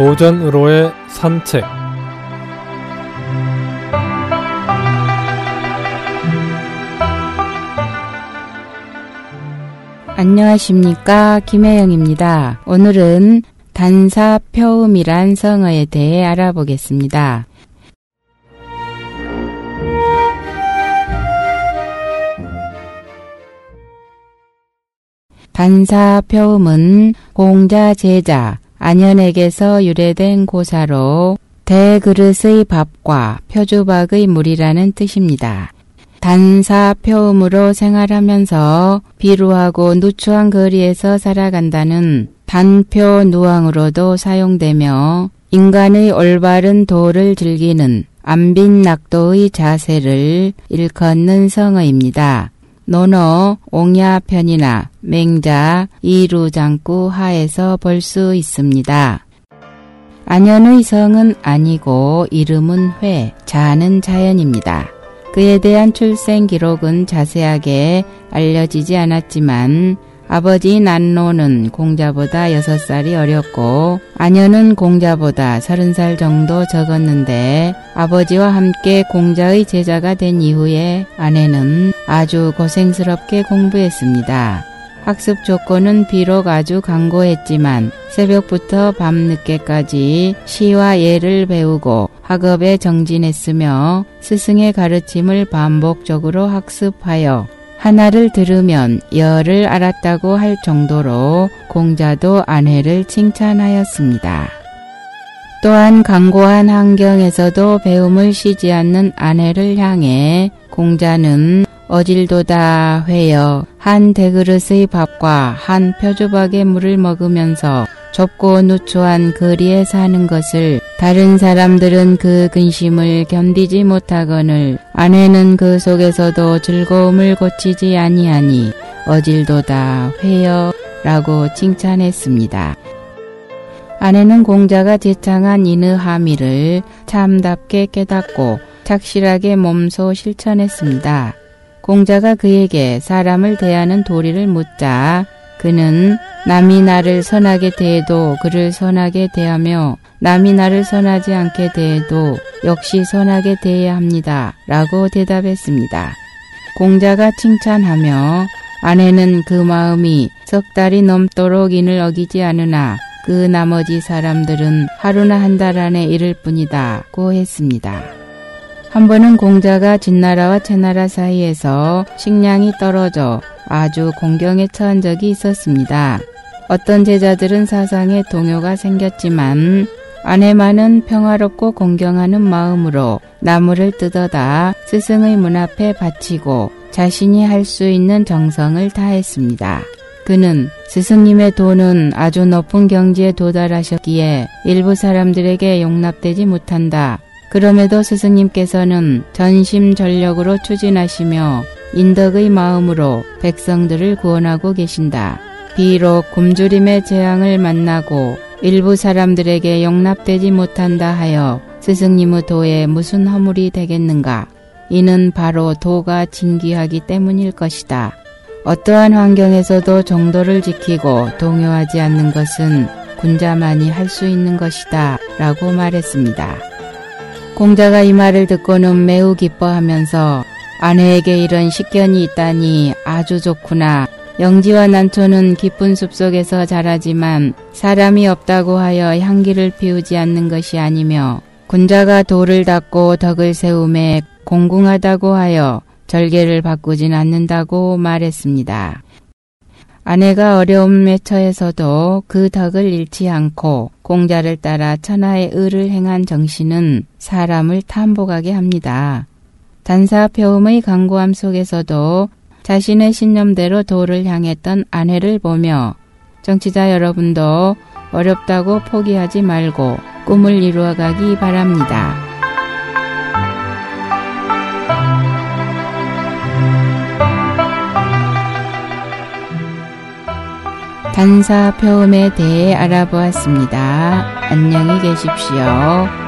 오전으로의 산책 안녕하십니까 김혜영입니다. 오늘은 단사표음이란 성어에 대해 알아보겠습니다. 단사표음은 공자 제자 안현에게서 유래된 고사로 대그릇의 밥과 표주박의 물이라는 뜻입니다. 단사 표음으로 생활하면서 비루하고 누추한 거리에서 살아간다는 단표 누왕으로도 사용되며 인간의 올바른 도를 즐기는 안빈낙도의 자세를 일컫는 성어입니다. 논어 옹야편이나 맹자 이루장구 하에서 볼 수 있습니다. 안현의 성은 아니고 이름은 회, 자는 자연입니다. 그에 대한 출생 기록은 자세하게 알려지지 않았지만 아버지 난로는 공자보다 6살이 어렸고 아녀는 공자보다 30살 정도 적었는데 아버지와 함께 공자의 제자가 된 이후에 아내는 아주 고생스럽게 공부했습니다. 학습 조건은 비록 아주 강고했지만 새벽부터 밤늦게까지 시와 예를 배우고 학업에 정진했으며 스승의 가르침을 반복적으로 학습하여 하나를 들으면 열을 알았다고 할 정도로 공자도 아내를 칭찬하였습니다. 또한 강고한 환경에서도 배움을 쉬지 않는 아내를 향해 공자는 어질도다 회여 한 대그릇의 밥과 한 표주박의 물을 먹으면서 좁고 누추한 거리에 사는 것을 다른 사람들은 그 근심을 견디지 못하거늘 아내는 그 속에서도 즐거움을 고치지 아니하니 어질도다 회여 라고 칭찬했습니다. 아내는 공자가 제창한 인의하미를 참답게 깨닫고 착실하게 몸소 실천했습니다. 공자가 그에게 사람을 대하는 도리를 묻자 그는 남이 나를 선하게 대해도 그를 선하게 대하며 남이 나를 선하지 않게 대해도 역시 선하게 대해야 합니다. 라고 대답했습니다. 공자가 칭찬하며 아내는 그 마음이 석 달이 넘도록 인을 어기지 않으나 그 나머지 사람들은 하루나 한 달 안에 이를 뿐이다. 고 했습니다. 한 번은 공자가 진나라와 채나라 사이에서 식량이 떨어져 아주 공경에 처한 적이 있었습니다. 어떤 제자들은 사상에 동요가 생겼지만 아내만은 평화롭고 공경하는 마음으로 나무를 뜯어다 스승의 문 앞에 바치고 자신이 할 수 있는 정성을 다했습니다. 그는 스승님의 돈은 아주 높은 경지에 도달하셨기에 일부 사람들에게 용납되지 못한다. 그럼에도 스승님께서는 전심전력으로 추진하시며 인덕의 마음으로 백성들을 구원하고 계신다. 비록 굶주림의 재앙을 만나고 일부 사람들에게 용납되지 못한다 하여 스승님의 도에 무슨 허물이 되겠는가? 이는 바로 도가 진귀하기 때문일 것이다. 어떠한 환경에서도 정도를 지키고 동요하지 않는 것은 군자만이 할 수 있는 것이다. 라고 말했습니다. 공자가 이 말을 듣고는 매우 기뻐하면서 아내에게 이런 식견이 있다니 아주 좋구나. 영지와 난초는 깊은 숲속에서 자라지만 사람이 없다고 하여 향기를 피우지 않는 것이 아니며 군자가 돌을 닦고 덕을 세움에 공궁하다고 하여 절개를 바꾸진 않는다고 말했습니다. 아내가 어려움에 처해서도 그 덕을 잃지 않고 공자를 따라 천하의 의를 행한 정신은 사람을 탐복하게 합니다. 단사표음의 강고함 속에서도 자신의 신념대로 도를 향했던 아내를 보며 정치자 여러분도 어렵다고 포기하지 말고 꿈을 이루어가기 바랍니다. 단사표음에 대해 알아보았습니다. 안녕히 계십시오.